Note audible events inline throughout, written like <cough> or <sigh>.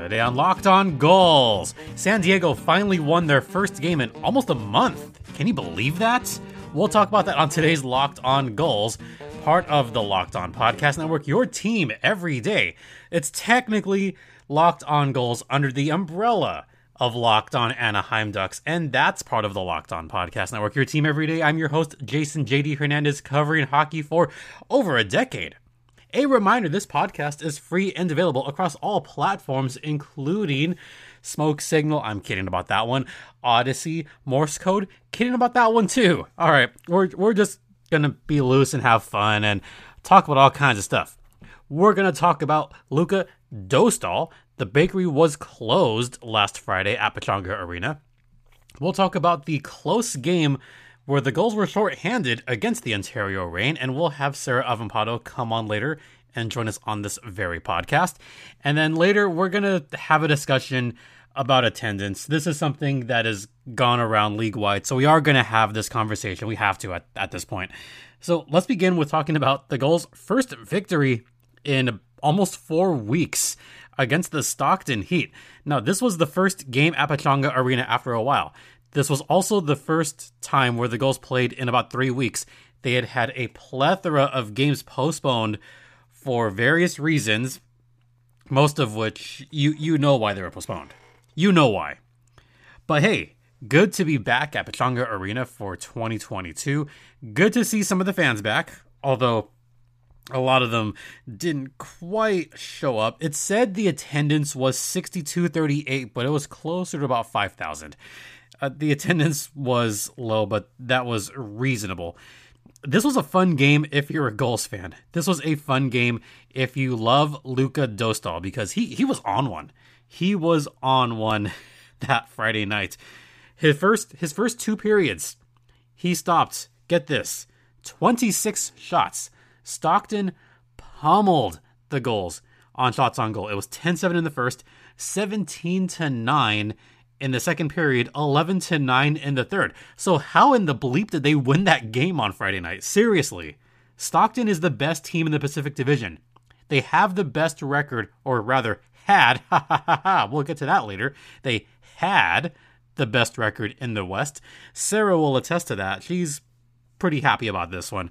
Today on Locked On Gulls, San Diego finally won their first game in almost a month. Can you believe that? We'll talk about that on today's Locked On Gulls, part of the Locked On Podcast Network, your team every day. It's technically Locked On Goals under the umbrella of Locked On Anaheim Ducks, and that's part of the Locked On Podcast Network, your team every day. I'm your host, Jason JD Hernandez, covering hockey for over a decade. A reminder this podcast is free and available across all platforms, including Smoke Signal. I'm kidding about that one. Odyssey, Morse Code. Kidding about that one too. All right, we're, we're just going to be loose and have fun and talk about all kinds of stuff. We're going to talk about Luca Dostal. The bakery was closed last Friday at Pechanga Arena. We'll talk about the close game where the goals were short-handed against the Ontario Reign, and we'll have Sarah Avampato come on later and join us on this very podcast. And then later, we're going to have a discussion about attendance. This is something that has gone around league wide, so we are going to have this conversation. We have to at, at this point. So let's begin with talking about the Gulls' first victory in almost four weeks against the Stockton Heat. Now, this was the first game at Pechanga Arena after a while. This was also the first time where the Gulls played in about three weeks. They had had a plethora of games postponed for various reasons, most of which you you know why they were postponed. You know why. But hey, good to be back at Pechanga Arena for 2022. Good to see some of the fans back, although a lot of them didn't quite show up. It said the attendance was 6238, but it was closer to about 5,000. Uh, the attendance was low, but that was reasonable. This was a fun game if you're a Gulls fan. This was a fun game if you love Luca Dostal because he he was on one. He was on one <laughs> that Friday night. His first his first two periods, he stopped. Get this, 26 shots. Stockton pummeled the Gulls on shots on goal. It was 10-7 in the first, 17 to 9 in the second period, 11 to 9 in the third. So how in the bleep did they win that game on Friday night? Seriously. Stockton is the best team in the Pacific Division. They have the best record, or rather, had. <laughs> Ha ha ha ha, we'll get to that later. They had the best record in the West. Sarah will attest to that. She's pretty happy about this one.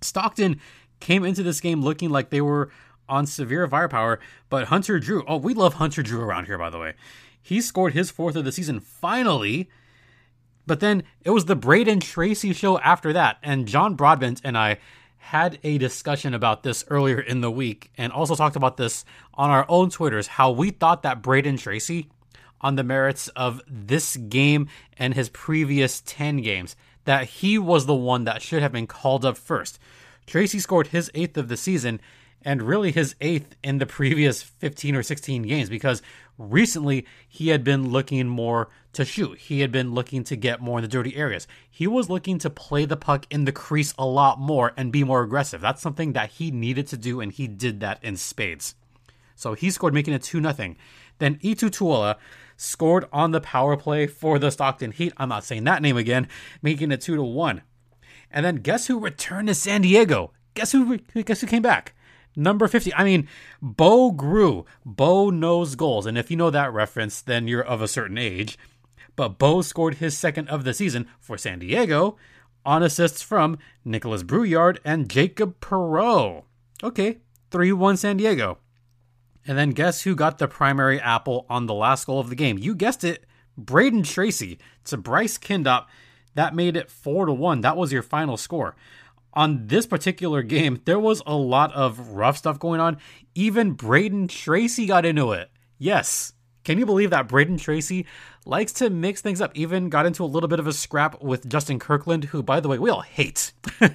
Stockton came into this game looking like they were on severe firepower, but Hunter Drew, oh, we love Hunter Drew around here, by the way. He scored his fourth of the season finally. But then it was the Brayden Tracey show after that. And John Broadbent and I had a discussion about this earlier in the week and also talked about this on our own Twitters how we thought that Brayden Tracey, on the merits of this game and his previous 10 games, that he was the one that should have been called up first. Tracey scored his eighth of the season and really his eighth in the previous 15 or 16 games because recently he had been looking more to shoot. He had been looking to get more in the dirty areas. He was looking to play the puck in the crease a lot more and be more aggressive. That's something that he needed to do, and he did that in spades. So he scored, making it 2 0. Then Eetu Tuulola scored on the power play for the Stockton Heat. I'm not saying that name again, making it 2 to 1. And then guess who returned to San Diego? Guess who guess who came back? Number 50. I mean, Bo Groulx. Bo knows goals. And if you know that reference, then you're of a certain age. But Bo scored his second of the season for San Diego on assists from Nikolas Brouillard and Jacob Perreault. Okay, 3 1 San Diego. And then guess who got the primary apple on the last goal of the game? You guessed it, Brayden Tracey to Bryce Kindopp. That made it 4 to 1. That was your final score on this particular game, there was a lot of rough stuff going on. Even Brayden Tracey got into it. Yes. Can you believe that Brayden Tracey likes to mix things up? Even got into a little bit of a scrap with Justin Kirkland, who, by the way, we all hate. <laughs>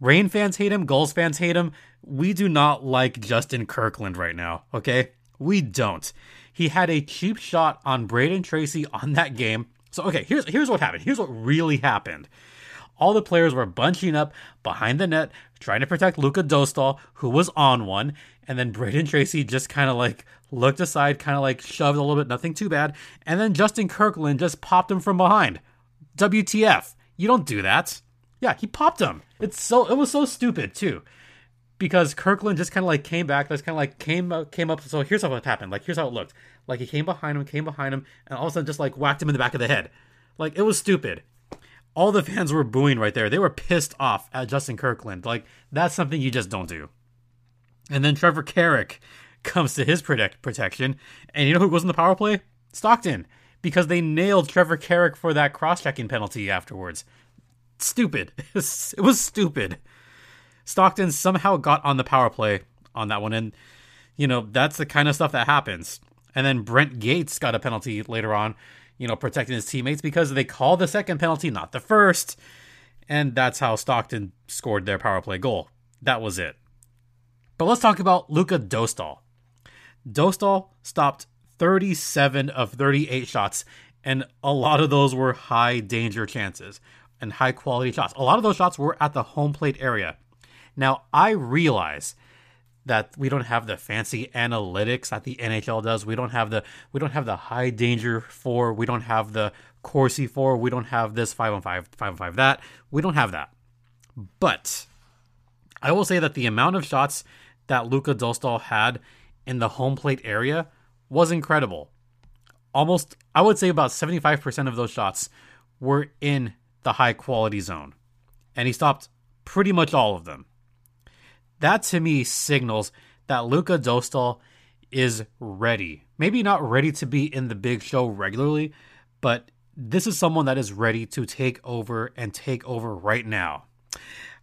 Reign fans hate him, Gulls fans hate him. We do not like Justin Kirkland right now, okay? We don't. He had a cheap shot on Brayden Tracey on that game. So, okay, here's here's what happened. Here's what really happened all the players were bunching up behind the net, trying to protect Luca Dostal, who was on one. And then Brayden Tracey just kind of like looked aside, kind of like shoved a little bit, nothing too bad. And then Justin Kirkland just popped him from behind. WTF. You don't do that. Yeah, he popped him. It's so it was so stupid too. because Kirkland just kind of like came back. Just kind of like came uh, came up. So here's how it happened. Like here's how it looked. Like he came behind him, came behind him, and all of a sudden just like whacked him in the back of the head. Like it was stupid. All the fans were booing right there. They were pissed off at Justin Kirkland. Like that's something you just don't do. And then Trevor Carrick comes to his protect- protection, and you know who goes in the power play? Stockton, because they nailed Trevor Carrick for that cross-checking penalty afterwards. Stupid. <laughs> it was stupid. Stockton somehow got on the power play on that one, and you know that's the kind of stuff that happens. And then Brent Gates got a penalty later on, you know, protecting his teammates because they called the second penalty, not the first, and that's how Stockton scored their power play goal. That was it. But let's talk about Luka Dostal. Dostal stopped 37 of 38 shots, and a lot of those were high danger chances and high quality shots. A lot of those shots were at the home plate area. Now, I realize that we don't have the fancy analytics that the NHL does. We don't have the we don't have the high danger for. We don't have the Corsi for. We don't have this five on five, five on five that. We don't have that. But I will say that the amount of shots that Luka Dostal had in the home plate area was incredible. Almost, I would say about 75% of those shots were in the high quality zone. And he stopped pretty much all of them. That to me signals that Luka Dostal is ready. Maybe not ready to be in the big show regularly, but this is someone that is ready to take over and take over right now.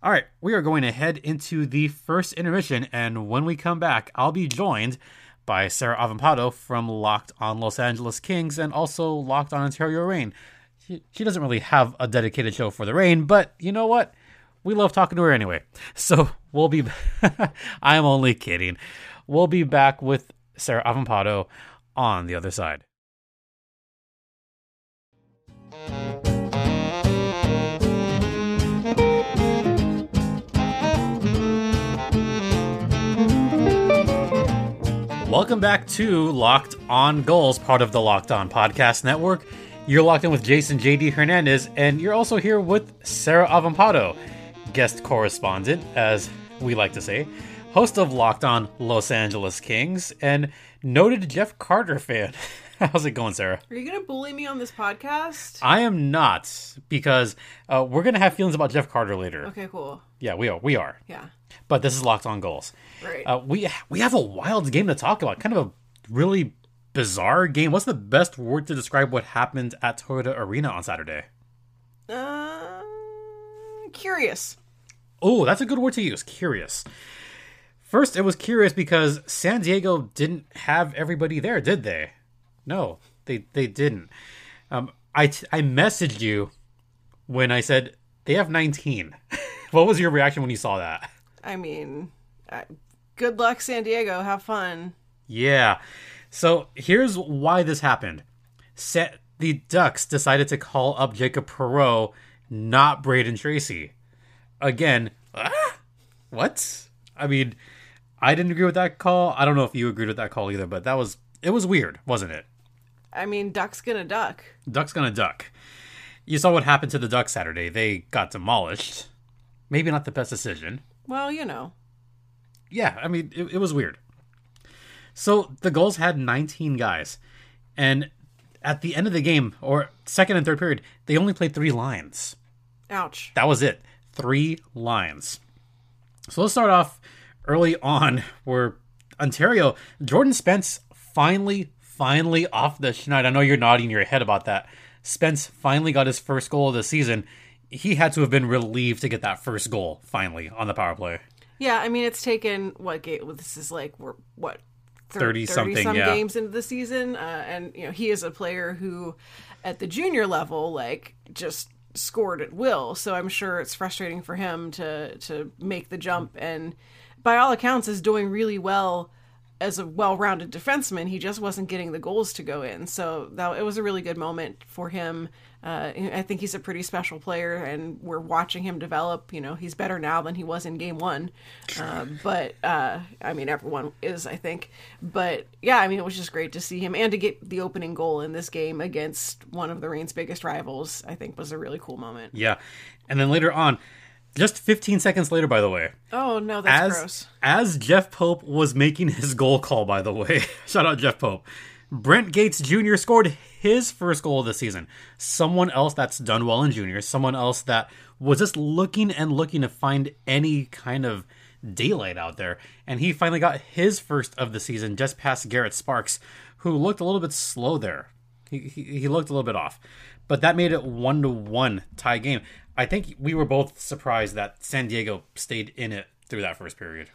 All right, we are going to head into the first intermission, and when we come back, I'll be joined by Sarah Avampato from Locked on Los Angeles Kings and also Locked on Ontario Reign. She, she doesn't really have a dedicated show for the Reign, but you know what? We love talking to her anyway. So we'll be. <laughs> I'm only kidding. We'll be back with Sarah Avampato on the other side. Welcome back to Locked On Gulls, part of the Locked On Podcast Network. You're locked in with Jason JD Hernandez, and you're also here with Sarah Avampato, guest correspondent, as we like to say, host of Locked On Los Angeles Kings, and noted Jeff Carter fan. <laughs> How's it going, Sarah? Are you going to bully me on this podcast? I am not, because uh, we're going to have feelings about Jeff Carter later. Okay, cool. Yeah, we are. We are. Yeah. But this is Locked On Gulls. Right. Uh, we we have a wild game to talk about. Kind of a really bizarre game. What's the best word to describe what happened at Toyota Arena on Saturday? Uh, curious. Oh, that's a good word to use. Curious. First, it was curious because San Diego didn't have everybody there, did they? No, they they didn't. Um, I t- I messaged you when I said they have 19. <laughs> what was your reaction when you saw that? I mean, uh, good luck, San Diego. Have fun. Yeah. So here's why this happened. Set the Ducks decided to call up Jacob Perreault, not Brayden Tracey. Again, ah, what? I mean, I didn't agree with that call. I don't know if you agreed with that call either, but that was it was weird, wasn't it? I mean, duck's gonna duck. Duck's gonna duck. You saw what happened to the Ducks Saturday. They got demolished. Maybe not the best decision. Well, you know. Yeah, I mean, it, it was weird. So the Gulls had 19 guys. And at the end of the game, or second and third period, they only played three lines. Ouch. That was it. Three lines. So let's start off early on where Ontario, Jordan Spence finally, finally off the schneid. I know you're nodding your head about that. Spence finally got his first goal of the season. He had to have been relieved to get that first goal finally on the power play. Yeah, I mean, it's taken what game? This is like we're what 30 something, some yeah. games into the season, uh, and you know he is a player who, at the junior level, like just scored at will. So I'm sure it's frustrating for him to to make the jump, and by all accounts, is doing really well as a well-rounded defenseman. He just wasn't getting the goals to go in. So that it was a really good moment for him. Uh, I think he's a pretty special player, and we're watching him develop. You know, he's better now than he was in game one. Uh, but uh, I mean, everyone is, I think. But yeah, I mean, it was just great to see him and to get the opening goal in this game against one of the Reign's biggest rivals. I think was a really cool moment. Yeah, and then later on, Just 15 seconds later, by the way, Oh no, that's as gross. as Jeff Pope was making his goal call, by the way, <laughs> shout out Jeff Pope. Brent Gates Jr. scored his first goal of the season. Someone else that's done well in juniors, someone else that was just looking and looking to find any kind of daylight out there. And he finally got his first of the season just past Garrett Sparks, who looked a little bit slow there. He, he, he looked a little bit off. But that made it one to one tie game. I think we were both surprised that San Diego stayed in it through that first period.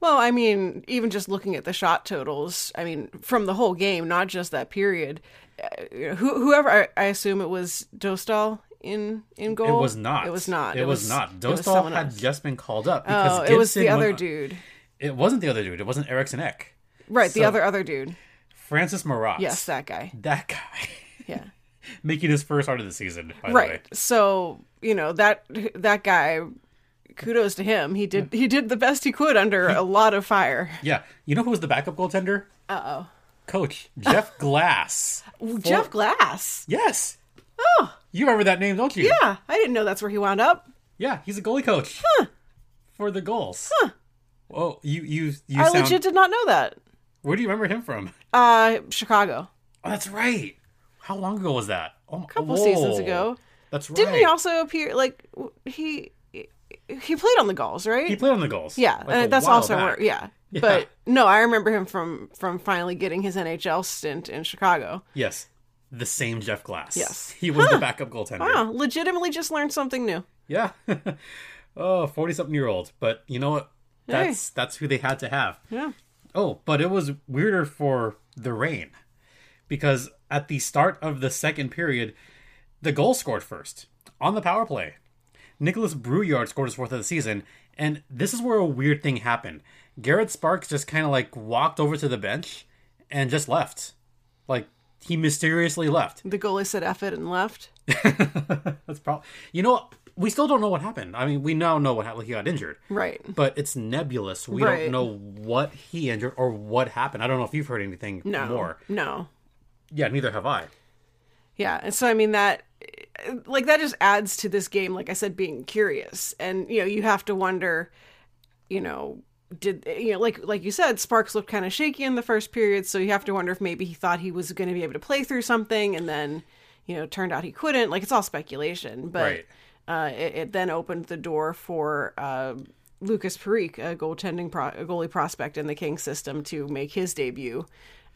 Well, I mean, even just looking at the shot totals, I mean, from the whole game, not just that period. Uh, who, whoever, I, I assume it was Dostal in in goal. It was not. It was not. It, was, not. it was Dostal someone had else. just been called up because Oh, Gibson it was the other went- dude. It wasn't the other dude. It wasn't Eriksson Ek. Right, the other other dude. Francis Marotte. Yes, that guy. that guy Yeah. <laughs> making his first start of the season. By right. the way, So, you know, that that guy kudos to him. He did he did the best he could under a lot of fire. yeah. You know who was the backup goaltender? Uh-oh. Coach Jeff <laughs> Glass. Jeff Glass. Yes. Oh, you remember that name, don't you? Yeah, I didn't know that's where he wound up. Yeah, he's a goalie coach Huh. for the Gulls. Huh. Oh, you you you I sound. legit did not know that. Where do you remember him from? Uh Chicago. Oh, that's right. How long ago was that? Oh, a couple seasons ago. That's right. Didn't he also appear like he he played on the Gulls, right? He played on the Gulls. yeah, like, and that's also back. where yeah. But no, I remember him from from finally getting his NHL stint in Chicago. Yes, the same Jeff Glass. Yes. <laughs> he was the backup goaltender. Wow, legitimately just learned something new. Yeah. <laughs> oh, 40 something year old. But you know what? That's that's who they had to have. Yeah. Oh, but it was weirder for the Reign because at the start of the second period, the goal scored first on the power play. Nikolas Brouillard scored his fourth of the season, and this is where a weird thing happened. Garrett Sparks just kind of like walked over to the bench and just left. Like he mysteriously left. The goalie said F it and left. <laughs> That's probably you know we still don't know what happened. I mean, we now know what happened. He got injured, Right. but it's nebulous. We Right. don't know what he injured or what happened. I don't know if you've heard anything No. more. No. Yeah, neither have I. Yeah, and so I mean that like that just adds to this game like I said being curious. And you know, you have to wonder, you know, did you know like like you said Sparks looked kind of shaky in the first period, so you have to wonder if maybe he thought he was going to be able to play through something and then, you know, turned out he couldn't. Like it's all speculation, but Right. uh it, it then opened the door for uh Lukas Parik, a goaltending pro- a goalie prospect in the King system, to make his debut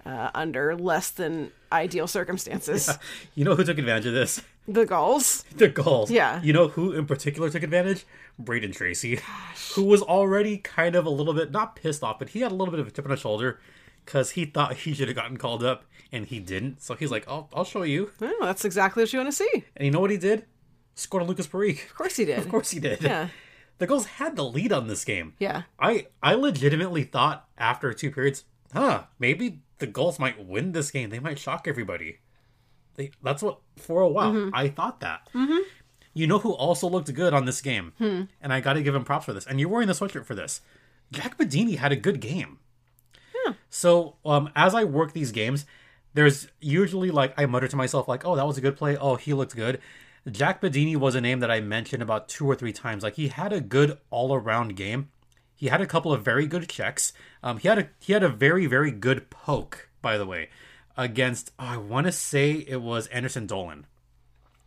uh, under less than ideal circumstances. <laughs> You know who took advantage of this? The Gulls. The Gulls. Yeah. You know who in particular took advantage? Brayden Tracey, who was already kind of a little bit not pissed off, but he had a little bit of a chip on his shoulder because he thought he should have gotten called up and he didn't. So he's like, "I'll, I'll show you." Oh, that's exactly what you want to see. And you know what he did? Scored on Lukas Parik. Of course he did. Of course he did. Yeah. The Gulls had the lead on this game. Yeah. I I legitimately thought after two periods, huh, maybe the Gulls might win this game. They might shock everybody. They, that's what for a while Mm-hmm. I thought that. Mm-hmm. You know who also looked good on this game, Hmm. and I got to give him props for this. And you're wearing the sweatshirt for this. Jack Badini had a good game. So um, as I work these games, there's usually like I mutter to myself like, "Oh, that was a good play. Oh, he looked good." Jack Badini was a name that I mentioned about two or three times. Like he had a good all-around game. He had a couple of very good checks. Um, he had a he had a very very good poke, by the way, against oh, I want to say it was Anderson Dolan,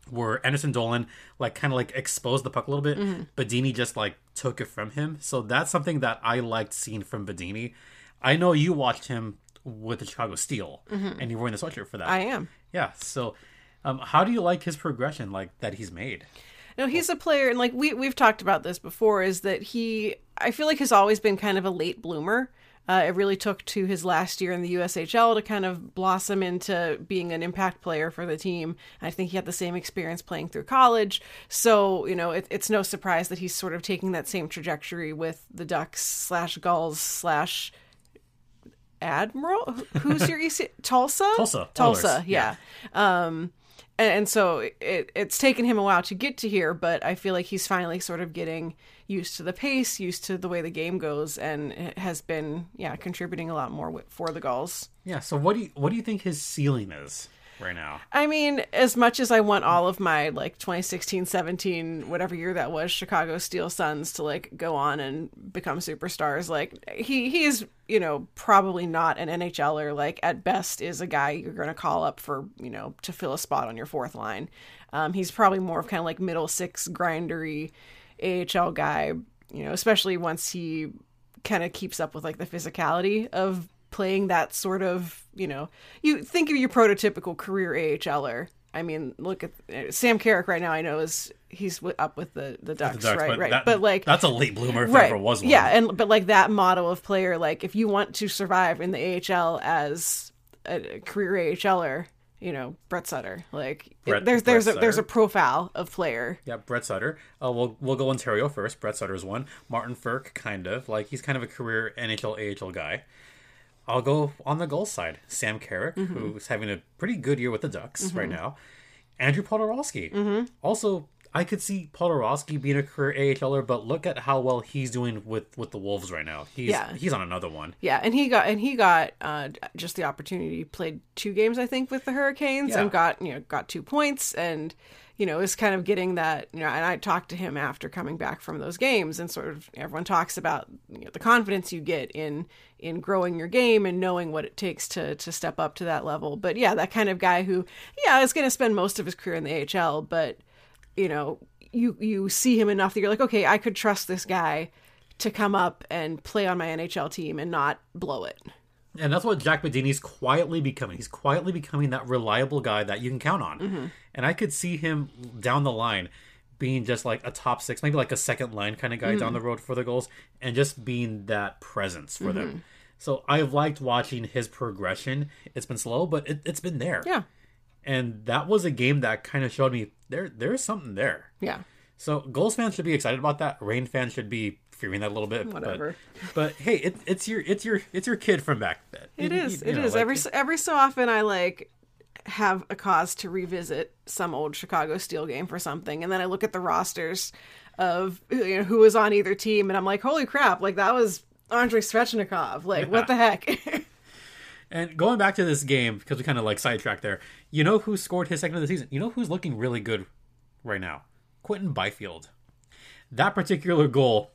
where Anderson Dolan like kind of like exposed the puck a little bit. Badini just like took it from him. So that's something that I liked seeing from Badini. I know you watched him with the Chicago Steel, and you're wearing the sweatshirt for that. I am. yeah. So, um, how do you like his progression, like that he's made? No, he's a player, and like we we've talked about this before, is that he I feel like has always been kind of a late bloomer. Uh, it really took to his last year in the USHL to kind of blossom into being an impact player for the team. I think he had the same experience playing through college, so you know it, it's no surprise that he's sort of taking that same trajectory with the Ducks slash Gulls slash Admiral. Who's your EC? <laughs> Tulsa. Tulsa. Tulsa. Oilers, Yeah. Um, and, and so it, it's taken him a while to get to here, but I feel like he's finally sort of getting used to the pace, used to the way the game goes, and has been yeah contributing a lot more for the Gulls. Yeah. So, what do you what do you think his ceiling is? right now. I mean, as much as I want all of my like 2016, 17, whatever year that was, Chicago Steel Suns to like go on and become superstars, like he he is, you know, probably not an NHLer. Like at best is a guy you're going to call up for, you know, to fill a spot on your fourth line. Um, he's probably more of kind of like middle six grindery AHL guy, you know, especially once he kind of keeps up with like the physicality of playing that sort of, you know, you think of your prototypical career AHLer. I mean, look at uh, Sam Carrick right now. I know is he's w- up with the the Ducks, The Ducks, right? but right. that- but like that's a late bloomer if right, ever was one. yeah, and but like that model of player, like if you want to survive in the AHL as a, a career AHLer, you know, Brett Sutter, like Brett- there's there's Brett a there's a profile of player. Yeah, Brett Sutter. Uh, we'll we'll go Ontario first. Brett Sutter's one. Martin Frk, kind of like he's kind of a career NHL AHL guy. I'll go on the goal side. Sam Carrick, Mm-hmm. who's having a pretty good year with the Ducks right now. Andrew Poturalski. Also, I could see Poturalski being a career AHLer, but look at how well he's doing with with the Wolves right now. He's Yeah. he's on another one. Yeah, and he got and he got uh, just the opportunity. He played two games, I think, with the Hurricanes, Yeah. and got you know got two points, and you know is kind of getting that. You know, and I talked to him after coming back from those games, and sort of everyone talks about you know, the confidence you get in in growing your game and knowing what it takes to to step up to that level. But yeah, that kind of guy who yeah is going to spend most of his career in the AHL, but you know you you see him enough that you're like, okay, I could trust this guy to come up and play on my NHL team and not blow it. And that's what Jack Badini's quietly becoming. He's quietly becoming that reliable guy that you can count on. Mm-hmm. And I could see him down the line being just like a top six, maybe like a second line kind of guy down Mm-hmm. the road for the Gulls, and just being that presence for them. So I've liked watching his progression. It's been slow, but it, it's been there. Yeah. And that was a game that kind of showed me there there's something there. Yeah. So Gulls fans should be excited about that. Reign fans should be fearing that a little bit. Whatever. But, <laughs> but hey, it, it's your it's your it's your kid from back then. It You- is. you- you It know, is. like, every every so often I like have a cause to revisit some old Chicago Steel game for something and then I look at the rosters of you know who was on either team and I'm like, "Holy crap, like that was Andrei Svechnikov. Like what the heck?" <laughs> And going back to this game because we kind of like sidetracked there. You know who scored his second of the season? You know who's looking really good right now? Quinton Byfield. That particular goal,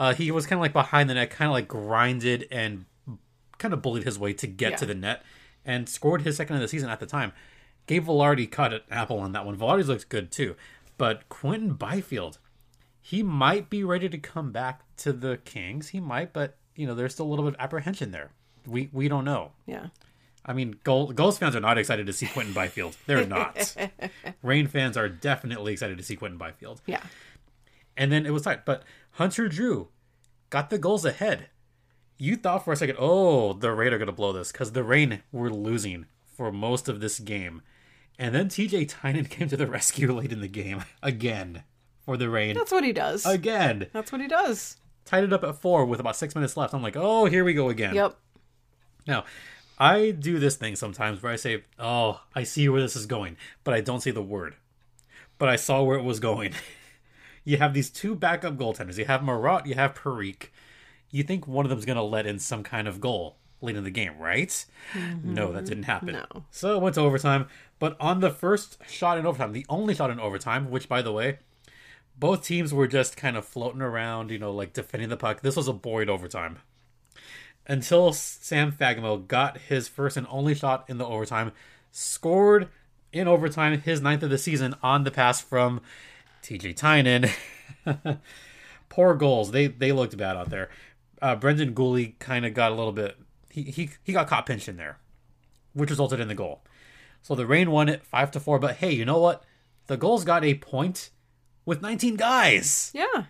uh, he was kind of like behind the net, kind of like grinded and kind of bullied his way to get Yeah. to the net, and scored his second of the season at the time. Gabe Vilardi caught an apple on that one. Vilardi looks good too, but Quinton Byfield, he might be ready to come back to the Kings. He might, but you know, there's still a little bit of apprehension there. We we don't know. yeah. I mean, Gulls fans are not excited to see Quinton Byfield. They're not. <laughs> Reign fans are definitely excited to see Quinton Byfield. Yeah. And then it was tight, but Hunter Drew got the Gulls ahead. You thought for a second, oh, the Reign are going to blow this because the Reign were losing for most of this game. And then TJ Tynan <laughs> came to the rescue late in the game again for the Reign. That's what he does. Again. That's what he does. Tied it up at four with about six minutes left. I'm like, oh, here we go again. Yep. Now, I do this thing sometimes where I say, "Oh, I see where this is going," but I don't say the word. But I saw where it was going. <laughs> you have these two backup goaltenders. You have Marotte, you have Parik. You think one of them's going to let in some kind of goal late in the game, right? No, that mm-hmm. didn't happen. No. So it went to overtime. But on the first shot in overtime, the only shot in overtime, which by the way, both teams were just kind of floating around, you know, like defending the puck. This was a bored overtime until Sam Fagemo got his first and only shot in the overtime, scored in overtime his ninth of the season on the pass from TJ Tynan. <laughs> Poor Gulls. They they looked bad out there. Uh, Brendan Guhle kind of got a little bit. He, he he got caught pinched in there, which resulted in the goal. So the Reign won it five to four. But hey, you know what? The Gulls got a point with 19 guys. Yeah.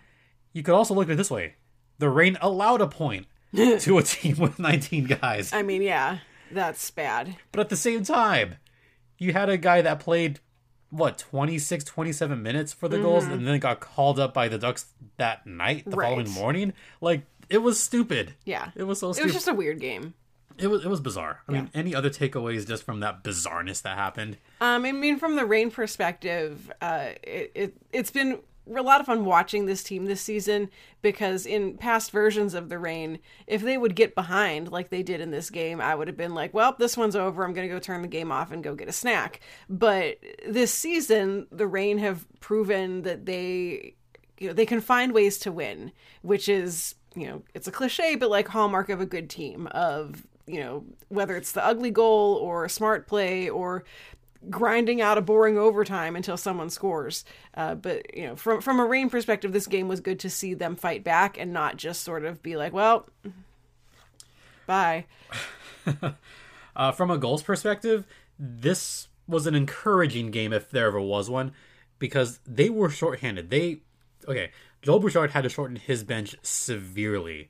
You could also look at it this way: the Reign allowed a point <laughs> to a team with 19 guys. I mean, yeah. That's bad. But at the same time, you had a guy that played what 26 27 minutes for the goals and then got called up by the Ducks that night the Mm-hmm. Right. following morning. Like it was stupid. Yeah. It was so stupid. It was just a weird game. it was it was bizarre. I mean, any other takeaways just from that bizarreness that happened? Um, I mean, from the Reign perspective, uh, it, it it's been a lot of fun watching this team this season because in past versions of the Reign, if they would get behind like they did in this game, I would have been like, well, this one's over. I'm going to go turn the game off and go get a snack. But this season, the Reign have proven that they you know, they can find ways to win, which is, you know, it's a cliche, but like hallmark of a good team of, you know, whether it's the ugly goal or smart play or grinding out a boring overtime until someone scores. Uh, but you know, from from a Reign perspective, this game was good to see them fight back and not just sort of be like, well, bye. <laughs> uh, from a Gulls perspective, this was an encouraging game if there ever was one, because they were shorthanded. They okay, Joel Bouchard had to shorten his bench severely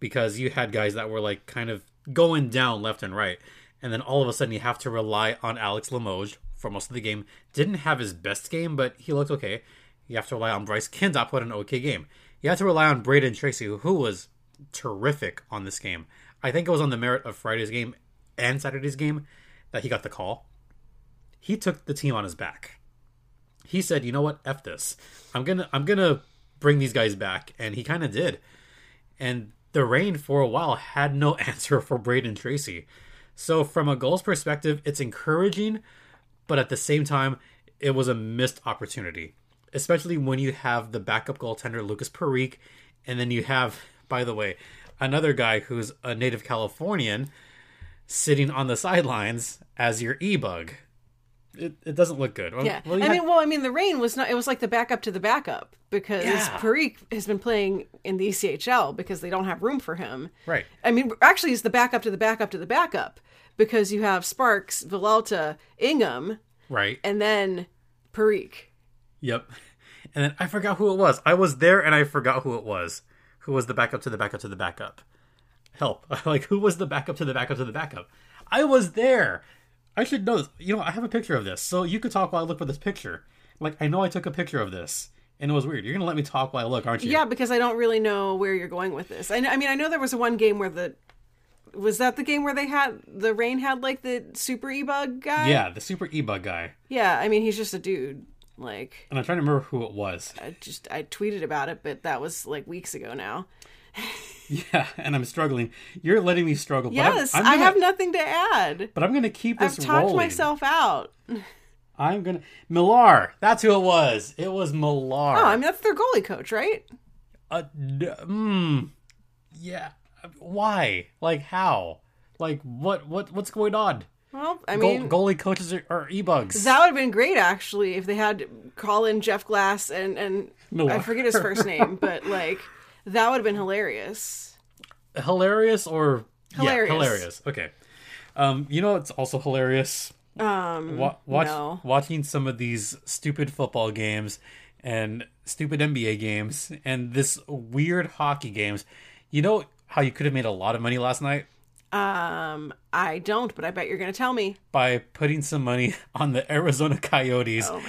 because you had guys that were like kind of going down left and right and then all of a sudden you have to rely on Alex Limoges for most of the game. Didn't have his best game, but he looked okay. You have to rely on Bryce Kinda put an okay game. You have to rely on Brayden Tracey, who was terrific on this game. I think it was on the merit of Friday's game and Saturday's game that he got the call. He took the team on his back. He said, "You know what? F this. I'm gonna I'm gonna bring these guys back," and he kind of did. And the Reign for a while had no <laughs> answer for Brayden Tracey. So from a Gulls perspective, it's encouraging, but at the same time, it was a missed opportunity. Especially when you have the backup goaltender Lukas Parik, and then you have, <laughs> by the way, another guy who's a native Californian sitting on the sidelines as your e bug. It, it doesn't look good. Yeah, Well, I had- mean, well, I mean, the Reign was not. It was like the backup to the backup because Yeah. Parik has been playing in the ECHL because they don't have room for him. right. I mean, actually, it's the backup to the backup to the backup because you have Sparks, Villalta, Ingham, Right. and then Parik. Yep. And then I forgot who it was. I was there and I forgot who it was. Who was the backup to the backup to the backup? Help. <laughs> like who was the backup to the backup to the backup? I was there. I should know this. You know, I have a picture of this. So you could talk while I look for this picture. Like I know I took a picture of this. And it was weird. You're gonna let me talk while I look, aren't you? Yeah, because I don't really know where you're going with this. I, I mean, I know there was one game where the was that the game where they had the Reign had like the super e bug guy. Yeah, the super e-bug guy. yeah. I mean, he's just a dude. Like, And I'm trying to remember who it was. I just I tweeted about it, but that was like weeks ago now. <laughs> Yeah, <laughs> and I'm struggling. You're letting me struggle. but I'm- Yes, I'm gonna- have nothing to add. But I'm gonna keep this. I've talked rolling. myself out. I'm gonna Millar. That's who it was. It was Millar. Oh, I mean that's their goalie coach, right? Uh, mm, yeah. Why? Like how? Like what? What? What's going on? Well, I Goal, mean, goalie coaches are, are e-bugs. that would have been great actually if they had call in Jeff Glass and and Miller. I forget his first <laughs> name, but like that would have been hilarious. hilarious or Hilarious. Yeah, hilarious. Okay. Um, you know it's also hilarious. Um, Wa- watch no. watching some of these stupid football games and stupid NBA games and this weird hockey games. You know how you could have made a lot of money last night Um, I don't, but I bet you're going to tell me. by putting some money <laughs> on the Arizona Coyotes Oh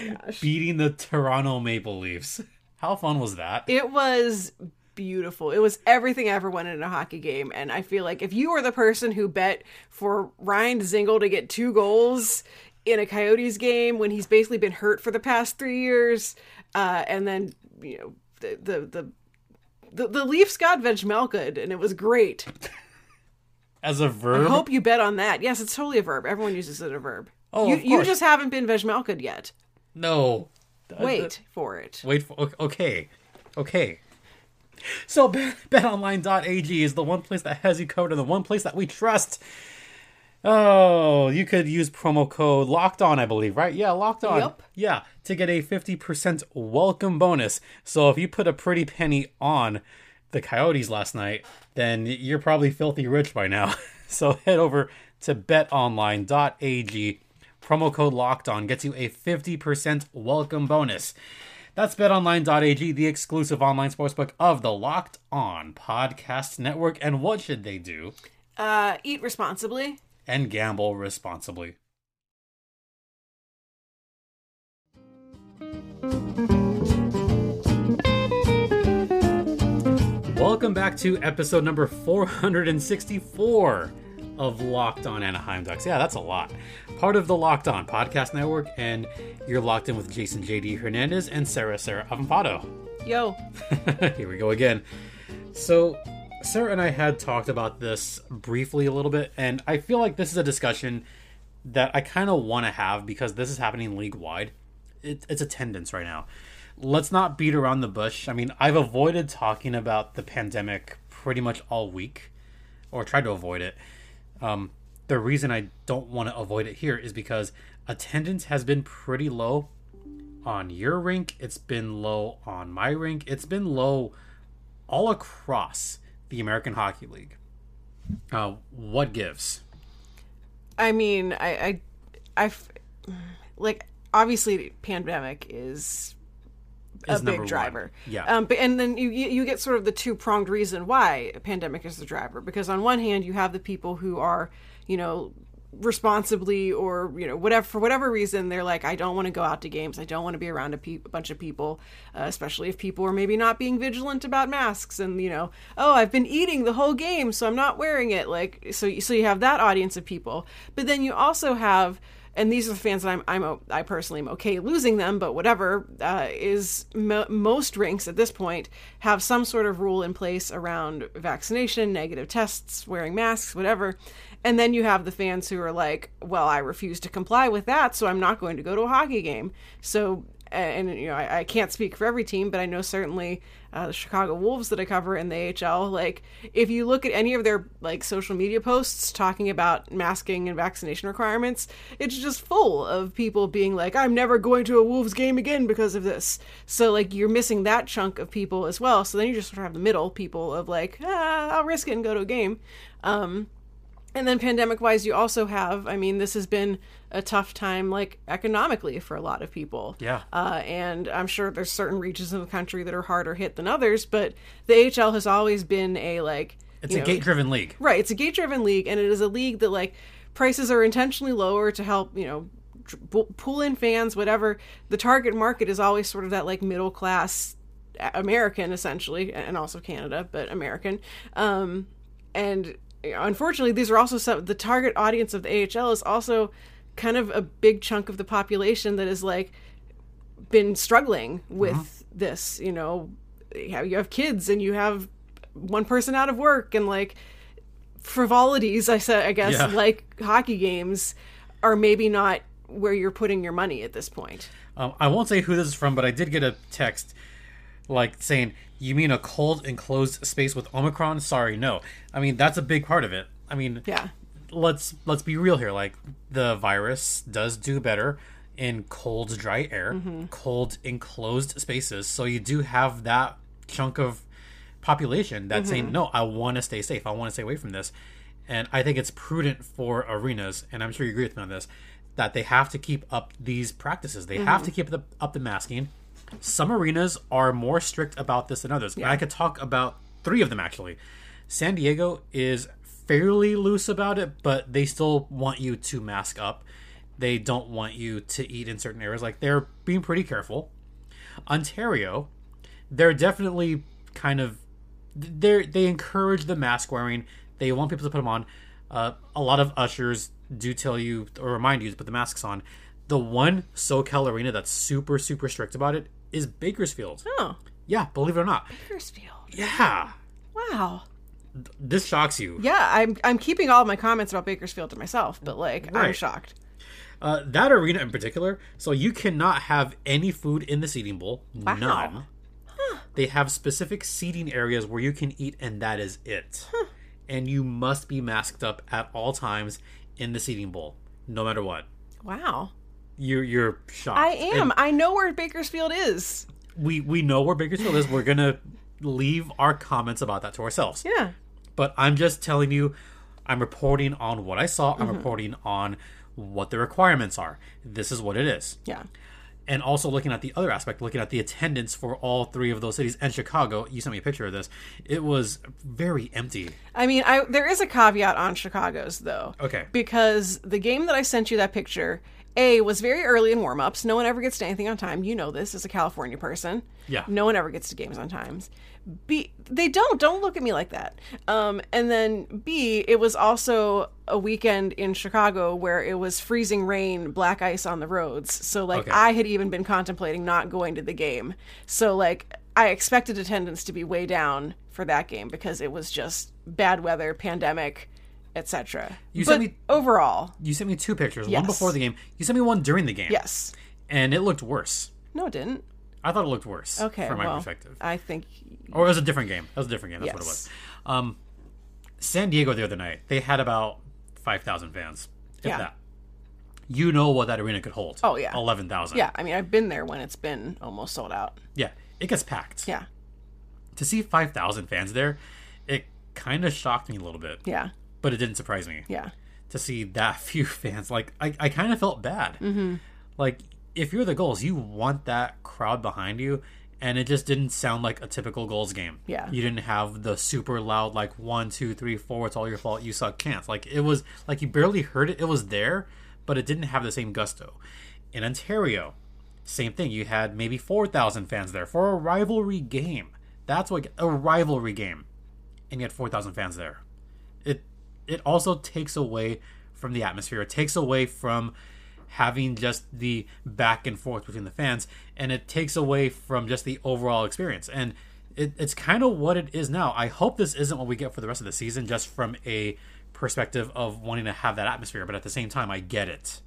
beating the Toronto Maple Leafs. How fun was that? It was beautiful. It was everything I ever wanted in a hockey game. And I feel like if you were the person who bet for Ryan Dzingel to get two goals in a Coyotes game when he's basically been hurt for the past three years, uh, and then, you know, the, the, the, the, the Leafs got Vejmelka, and it was great. As a verb, I hope you bet on that. Yes, it's totally a verb. Everyone uses it as a verb. Oh, you, you just haven't been Vejmelka yet. no. Wait for it. Wait for okay, okay. So <laughs> betonline.ag is the one place that has you covered and the one place that we trust. Oh, you could use promo code locked on, I believe, right? Yeah, locked on. Yep. Yeah, to get a 50% welcome bonus. So if you put a pretty penny on the Coyotes last night, then you're probably filthy rich by now. <laughs> So head over to betonline.ag. Promo code locked on gets you a 50% welcome bonus. That's betonline.ag, the exclusive online sportsbook of the Locked On Podcast Network. And what should they do? Uh, eat responsibly. And gamble responsibly. Welcome back to episode number 464 of Locked On Anaheim Ducks. Yeah, that's a lot. Part of the Locked On Podcast Network, and you're locked in with Jason JD Hernandez and Sarah Sarah Avampato. Yo. <laughs> Here we go again. So, Sarah and I had talked about this briefly a little bit, and I feel like this is a discussion that I kind of want to have because this is happening league wide. It, it's attendance right now. Let's not beat around the bush. I mean, I've avoided talking about the pandemic pretty much all week, or tried to avoid it. Um, the reason I don't want to avoid it here is because attendance has been pretty low on your rink. It's been low on my rink. It's been low all across the American Hockey League. Uh, what gives? I mean, I, I, I, like obviously, pandemic is a big one. driver. Yeah. Um, but and then you you you get sort of the two pronged reason why a pandemic is the driver because on one hand you have the people who are you know responsibly or you know whatever for whatever reason they're like I don't want to go out to games I don't want to be around a, pe- a bunch of people uh, especially if people are maybe not being vigilant about masks and you know oh I've been eating the whole game so I'm not wearing it like so so you have that audience of people but then you also have and these are the fans that I'm, I'm I personally am okay losing them, but whatever uh, is mo- most rinks at this point have some sort of rule in place around vaccination, negative tests, wearing masks, whatever. And then you have the fans who are like, well, I refuse to comply with that, so I'm not going to go to a hockey game. So, and you know, I, I can't speak for every team, but I know certainly uh, the Chicago Wolves that I cover in the AHL. Like, if you look at any of their like social media posts talking about masking and vaccination requirements, it's just full of people being like, "I'm never going to a Wolves game again because of this." So, like, you're missing that chunk of people as well. So then you just sort of have the middle people of like, ah, "I'll risk it and go to a game." Um, and then pandemic wise, you also have, I mean, this has been a tough time, like economically for a lot of people. Yeah. Uh, and I'm sure there's certain regions of the country that are harder hit than others, but the AHL has always been a, like, It's a know- gate driven league. Right. It's a gate driven league, and it is a league that, like, prices are intentionally lower to help, you know, pull in fans, whatever. The target market is always sort of that, like, middle class American, essentially, and also Canada, but American. Um, and unfortunately, these are also some, the target audience of the AHL is also kind of a big chunk of the population that is, like, been struggling with this, you know, you have, you have kids and you have one person out of work and like frivolities I said I guess Yeah. like hockey games are maybe not where you're putting your money at this point. Um, I won't say who this is from, but I did get a text like saying, "You mean a cold enclosed space with Omicron?" Sorry, no. I mean that's a big part of it. I mean, Yeah. Let's let's be real here. Like the virus does do better in cold, dry air, mm-hmm. cold enclosed spaces. So you do have that chunk of population that's saying, mm-hmm. "No, I want to stay safe. I want to stay away from this." And I think it's prudent for arenas, and I'm sure you agree with me on this, that they have to keep up these practices. They have to mm-hmm. keep the, up the masking. Some arenas are more strict about this than others. And I could talk about three of them actually. San Diego is fairly loose about it, but they still want you to mask up. They don't want you to eat in certain areas. Like they're being pretty careful. Ontario, they're definitely kind of they they encourage the mask wearing. They want people to put them on. Uh, a lot of ushers do tell you or remind you to put the masks on. The one SoCal arena that's super super strict about it is Bakersfield. Oh, Yeah, believe it or not. Bakersfield. Yeah, Wow. This shocks you. Yeah, I'm I'm keeping all of my comments about Bakersfield to myself, but like I'm shocked. Uh, that arena in particular, so you cannot have any food in the seating bowl. None. They have specific seating areas where you can eat, and that is it. And you must be masked up at all times in the seating bowl, no matter what. Wow. You're you're shocked. I am. I know where Bakersfield is. We we know where Bakersfield is. We're gonna leave our comments about that to ourselves. Yeah. But I'm just telling you, I'm reporting on what I saw. I'm Mm-hmm. reporting on what the requirements are. This is what it is. Yeah. and also looking at the other aspect, looking at the attendance for all three of those cities and Chicago. You sent me a picture of this. It was very empty. I mean, I there is a caveat on Chicago's though. Okay. Because the game that I sent you that picture, A was very early in warm-ups. No one ever gets to anything on time. You know this as a California person. Yeah. No one ever gets to games on times. B they don't don't look at me like that. Um, and then B it was also a weekend in Chicago where it was freezing rain, black ice on the roads. So like Okay. I had even been contemplating not going to the game. So like I expected attendance to be way down for that game because it was just bad weather, pandemic, etc. You but sent me- overall, You sent me two pictures, one before the game. You sent me one during the game. yes. And it looked worse. No, it didn't. I thought it looked worse. Okay, From my well, perspective. I think Or it was a different game. That was a different game. That's what it was. Um, San Diego the other night, they had about 5,000 fans. If Yeah. that. You know what that arena could hold. Oh, yeah. 11,000. yeah. I mean, I've been there when it's been almost sold out. Yeah. It gets packed. Yeah, To see 5,000 fans there, it kind of shocked me a little bit. yeah, But it didn't surprise me. yeah. to see that <laughs> few fans. Like I, I kind of felt bad. Mm-hmm. Like if you're the Gulls, you want that crowd behind you, and it just didn't sound like a typical Gulls game. Yeah. you didn't have the super loud like one, two, three, four. It's all your fault. You suck. Chance. Like it was like you barely heard it. It was there, but it didn't have the same gusto. In Ontario, same thing. You had maybe four thousand fans there for a rivalry game. That's what a rivalry game, and you had four thousand fans there it it also takes away from the atmosphere. It takes away from having just the back and forth between the fans, and it takes away from just the overall experience. And it, it's kind of what it is now. I hope this isn't what we get for the rest of the season, just from a perspective of wanting to have that atmosphere. But at the same time, I get it.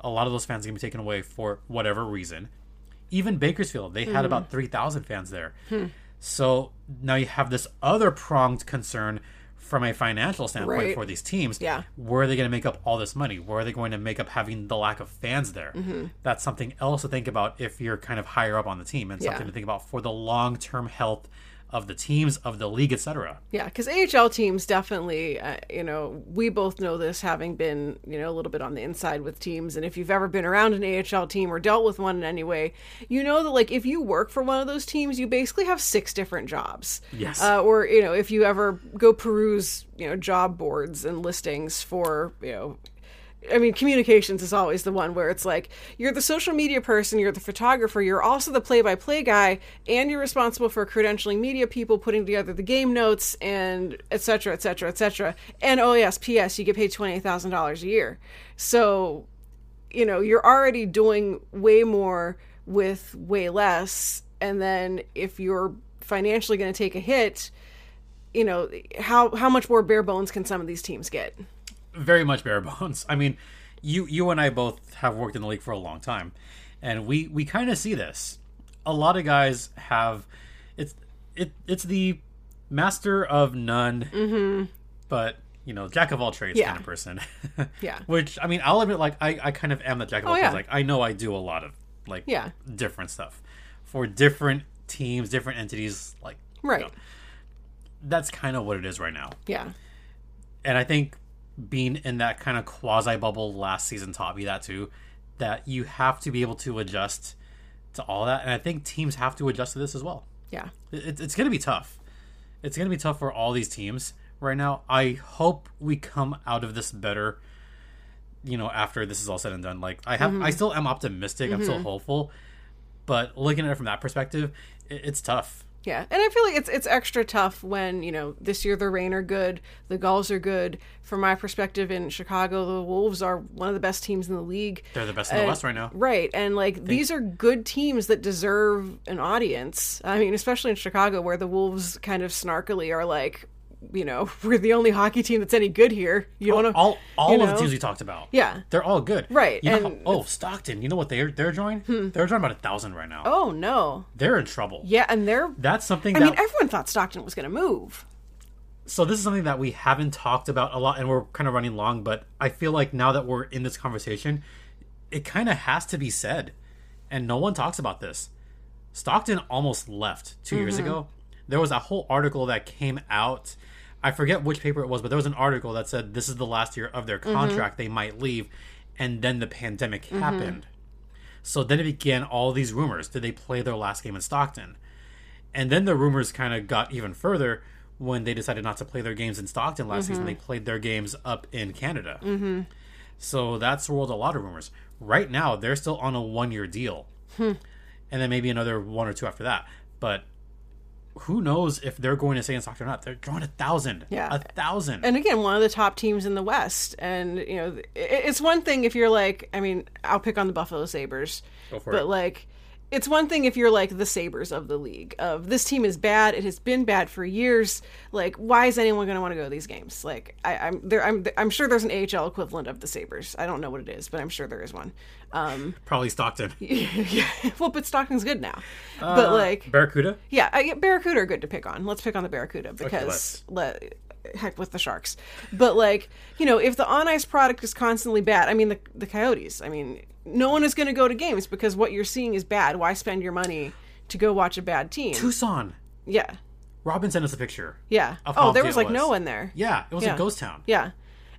A lot of those fans are gonna be taken away for whatever reason. Even Bakersfield, they had mm-hmm. about three thousand fans there. Hmm. So now you have this other pronged concern from a financial standpoint Right. for these teams. Yeah. Where are they going to make up all this money? Where are they going to make up having the lack of fans there? Mm-hmm. That's something else to think about if you're kind of higher up on the team and Yeah. something to think about for the long term health of the teams, of the league, etc. Yeah, because AHL teams definitely, uh, you know, we both know this having been, you know, a little bit on the inside with teams. And if you've ever been around an AHL team or dealt with one in any way, you know that, like, if you work for one of those teams, you basically have six different jobs. Yes. Uh, or, you know, if you ever go peruse, you know, job boards and listings for, you know, I mean, communications is always the one where it's like you're the social media person, you're the photographer, you're also the play by play guy, and you're responsible for credentialing media people, putting together the game notes, and et cetera, et cetera, et cetera. And oh, yes, P.S., you get paid $28,000 a year. So, you know, you're already doing way more with way less. And then if you're financially going to take a hit, you know, how, how much more bare bones can some of these teams get? Very much bare <laughs> bones. I mean, you you and I both have worked in the league for a long time, and we we kind of see this. A lot of guys have it's it it's the master of none, but you know jack of all trades Mm-hmm. Yeah. kind of person. <laughs> Yeah. Which I mean, I'll admit, like I I kind of am the jack of all Oh, trades. yeah. Like I know I do a lot of like Yeah. different stuff for different teams, different entities. Like you Right. know, that's kind of what it is right now Yeah. and I think being in that kind of quasi bubble last season taught me that too. That you have to be able to adjust to all that, and I think teams have to adjust to this as well. Yeah. It, it's going to be tough. It's going to be tough for all these teams right now. I hope we come out of this better. You know, after this is all said and done, like I have, I mm-hmm. still am optimistic. I'm still mm-hmm. hopeful, but looking at it from that perspective, it, it's tough. Yeah, and I feel like it's it's extra tough when you know this year the Reign are good, the Gulls are good. From my perspective in Chicago, the Wolves are one of the best teams in the league. They're the best in the And- West right now. Right, and like these are good teams that deserve an audience. I mean, especially in Chicago, where the Wolves kind of snarkily are like, you know, <laughs> we're the only hockey team that's any good here. You want to all all you of know? the teams we talked about. Yeah. they're all good. Right, You know oh, Stockton. You know what they're they're drawing? They're drawing about a thousand right now. Oh no, They're in trouble. yeah, and they're. That's something I that. mean, everyone thought Stockton was going to move. so this is something that we haven't talked about a lot, and we're kind of running long. But I feel like now that we're in this conversation, it kind of has to be said, and no one talks about this. Stockton almost left 2 years Mm-hmm. ago. There was a whole article that came out. I forget which paper it was, but there was an article that said this is the last year of their Mm-hmm. contract. They might leave, and then the pandemic happened. So then it began all these rumors. Did they play their last game in Stockton? And then the rumors kind of got even further when they decided not to play their games in Stockton last season. They played their games up in Canada. Mm-hmm. So that's swirled a lot of rumors. Right now, they're still on a one year deal. And then maybe another one or two after that. But who knows if they're going to stay in stock or not? They're drawing a thousand. Yeah. a thousand. and again one of the top teams in the west and you know it's one thing if you're like i mean i'll pick on the buffalo sabres but it. like it's one thing if you're like the sabres of the league of this team is bad it has been bad for years like why is anyone going to want to go to these games like I, i'm there I'm, I'm sure there's an ahl equivalent of the sabres i don't know what it is but i'm sure there is one um Probably Stockton. <laughs> yeah well but stockton's good now but like Barracuda. yeah, I, Barracuda are good to pick on. Let's pick on the Barracuda because let's. le, heck with the Sharks. But like, you know, if the on ice product is constantly bad, I mean the the Coyotes. I mean, no one is going to go to games because what you're seeing is bad. Why spend your money to go watch a bad team? Tucson. Yeah, Robin sent us a picture. yeah. Oh, there was like was. no one there. Yeah, it was Yeah. a ghost town. Yeah.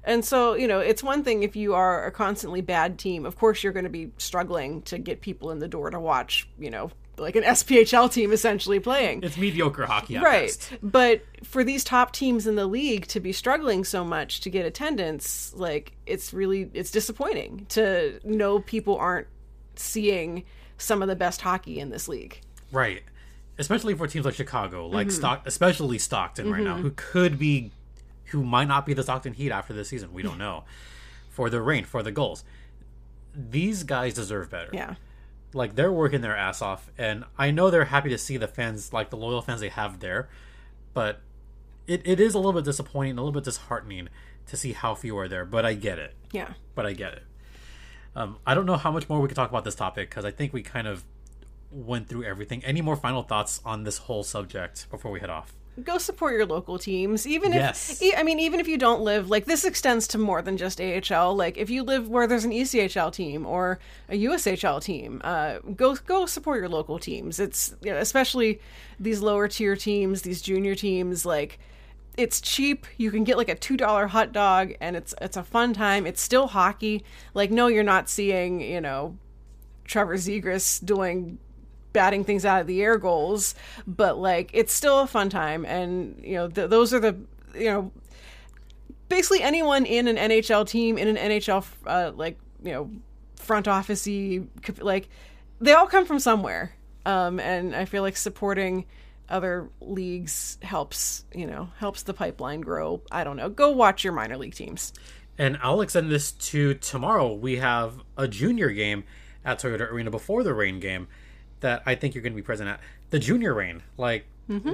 And so, you know, it's one thing if you are a constantly bad team. Of course, you're going to be struggling to get people in the door to watch, you know, like an SPHL team essentially playing. It's mediocre hockey, right best. but for these top teams in the league to be struggling so much to get attendance like it's really it's disappointing to know people aren't seeing some of the best hockey in this league Right. Especially for teams like Chicago, like Mm-hmm. Stock, especially Stockton right now, who could be, who might not be the Stockton Heat after this season. We don't <laughs> know. For the Reign, for the Gulls, these guys deserve better. yeah Like they're working their ass off, and I know they're happy to see the fans, like the loyal fans they have there, but it, it is a little bit disappointing, a little bit disheartening to see how few are there. But I get it. yeah but I get it. Um, I don't know how much more we can talk about this topic because I think we kind of went through everything. Any more final thoughts on this whole subject before we head off? Go support your local teams even Yes. if i mean even if you don't live like this extends to more than just ahl like if you live where there's an echl team or a ushl team uh, go go support your local teams. It's you know, especially these lower tier teams these junior teams like it's cheap. You can get like a two dollar hot dog and it's it's a fun time. It's still hockey. Like no you're not seeing you know Trevor Zegras doing batting things out of the air goals, but like it's still a fun time, and you know th- those are the you know basically anyone in an NHL team in an NHL uh, like you know front officey like they all come from somewhere, um, and I feel like supporting other leagues helps you know helps the pipeline grow. I don't know. Go watch your minor league teams. And I'll extend this to tomorrow. We have a junior game at Toyota Arena before the Reign game that I think you're going to be present at. The junior reign. like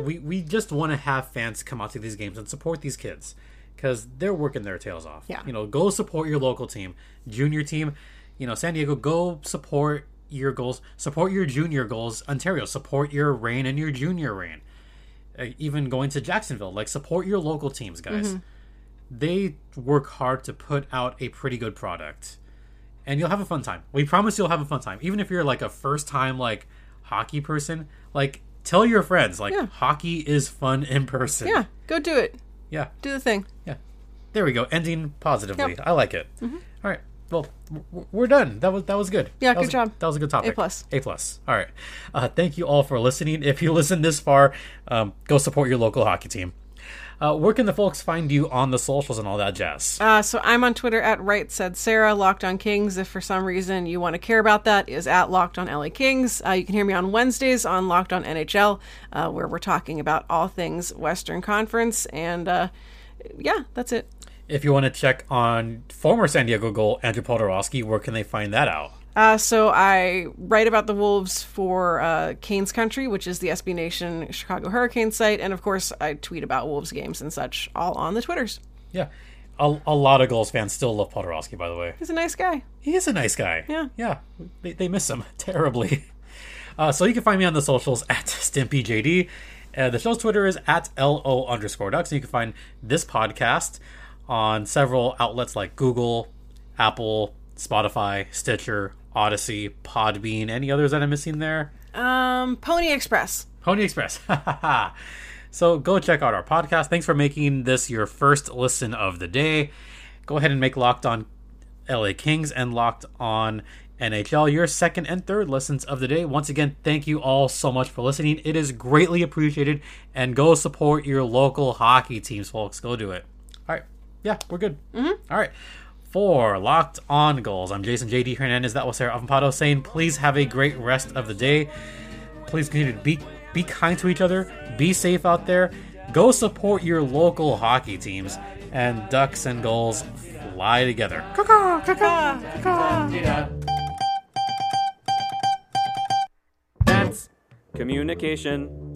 we we just want to have fans come out to these games and support these kids because they're working their tails off. Yeah. you know, go support your local team, junior team. You know, San Diego, go support your Gulls, support your junior Gulls. Ontario, support your reign and your junior reign. Uh, even going to Jacksonville, like support your local teams, guys they work hard to put out a pretty good product and you'll have a fun time. We promise you'll have a fun time. Even if you're like a first time like hockey person like tell your friends like Yeah. hockey is fun in person. Yeah, go do it. yeah. Do the thing. yeah. There we go. Ending positively. Yep. i like it. All right. Well we're done. That was that was good. Yeah, That good was job. that was a good topic. A plus. a plus. All right. Uh, thank you all for listening. If you listened this far um, go support your local hockey team uh, where can the folks find you on the socials and all that jazz Uh, so I'm on Twitter at right said Sarah. Locked on Kings. If for some reason you want to care about that, is at Locked on LA Kings. Uh, you can hear me on Wednesdays on Locked on NHL, uh, where we're talking about all things Western Conference. And uh, yeah, that's it. If you want to check on former San Diego Gull Andrew Poturalski, where can they find that out? Uh, so I write about the Wolves for uh, Canes Country, which is the SB Nation Chicago Hurricane site, and of course I tweet about Wolves games and such, all on the Twitters. Yeah, a, a lot of Gulls fans still love Poturalski. By the way, He's a nice guy. he is a nice guy. Yeah. yeah, they, they miss him <laughs> terribly. Uh, so you can find me on the socials <laughs> at StimpyJD. Uh, the show's Twitter is at lo underscore ducks. And you can find this podcast on several outlets like Google, Apple, Spotify, Stitcher, Odyssey, Podbean. Any others that I'm missing there? Um, Pony Express. Pony Express. <laughs> so go check out our podcast. Thanks for making this your first listen of the day. Go ahead and make Locked On LA Kings and Locked On NHL your second and third listens of the day. Once again, thank you all so much for listening. It is greatly appreciated. And go support your local hockey teams, folks. Go do it. All right. Yeah, we're good. Mm-hmm. All right. For Locked On Gulls, I'm Jason JD Hernandez. That was Sarah Avampato saying, please have a great rest of the day please continue to beat be kind to each other, be safe out there, go support your local hockey teams, and Ducks and Gulls fly together. Caw-caw, caw-caw, caw-caw. That's communication.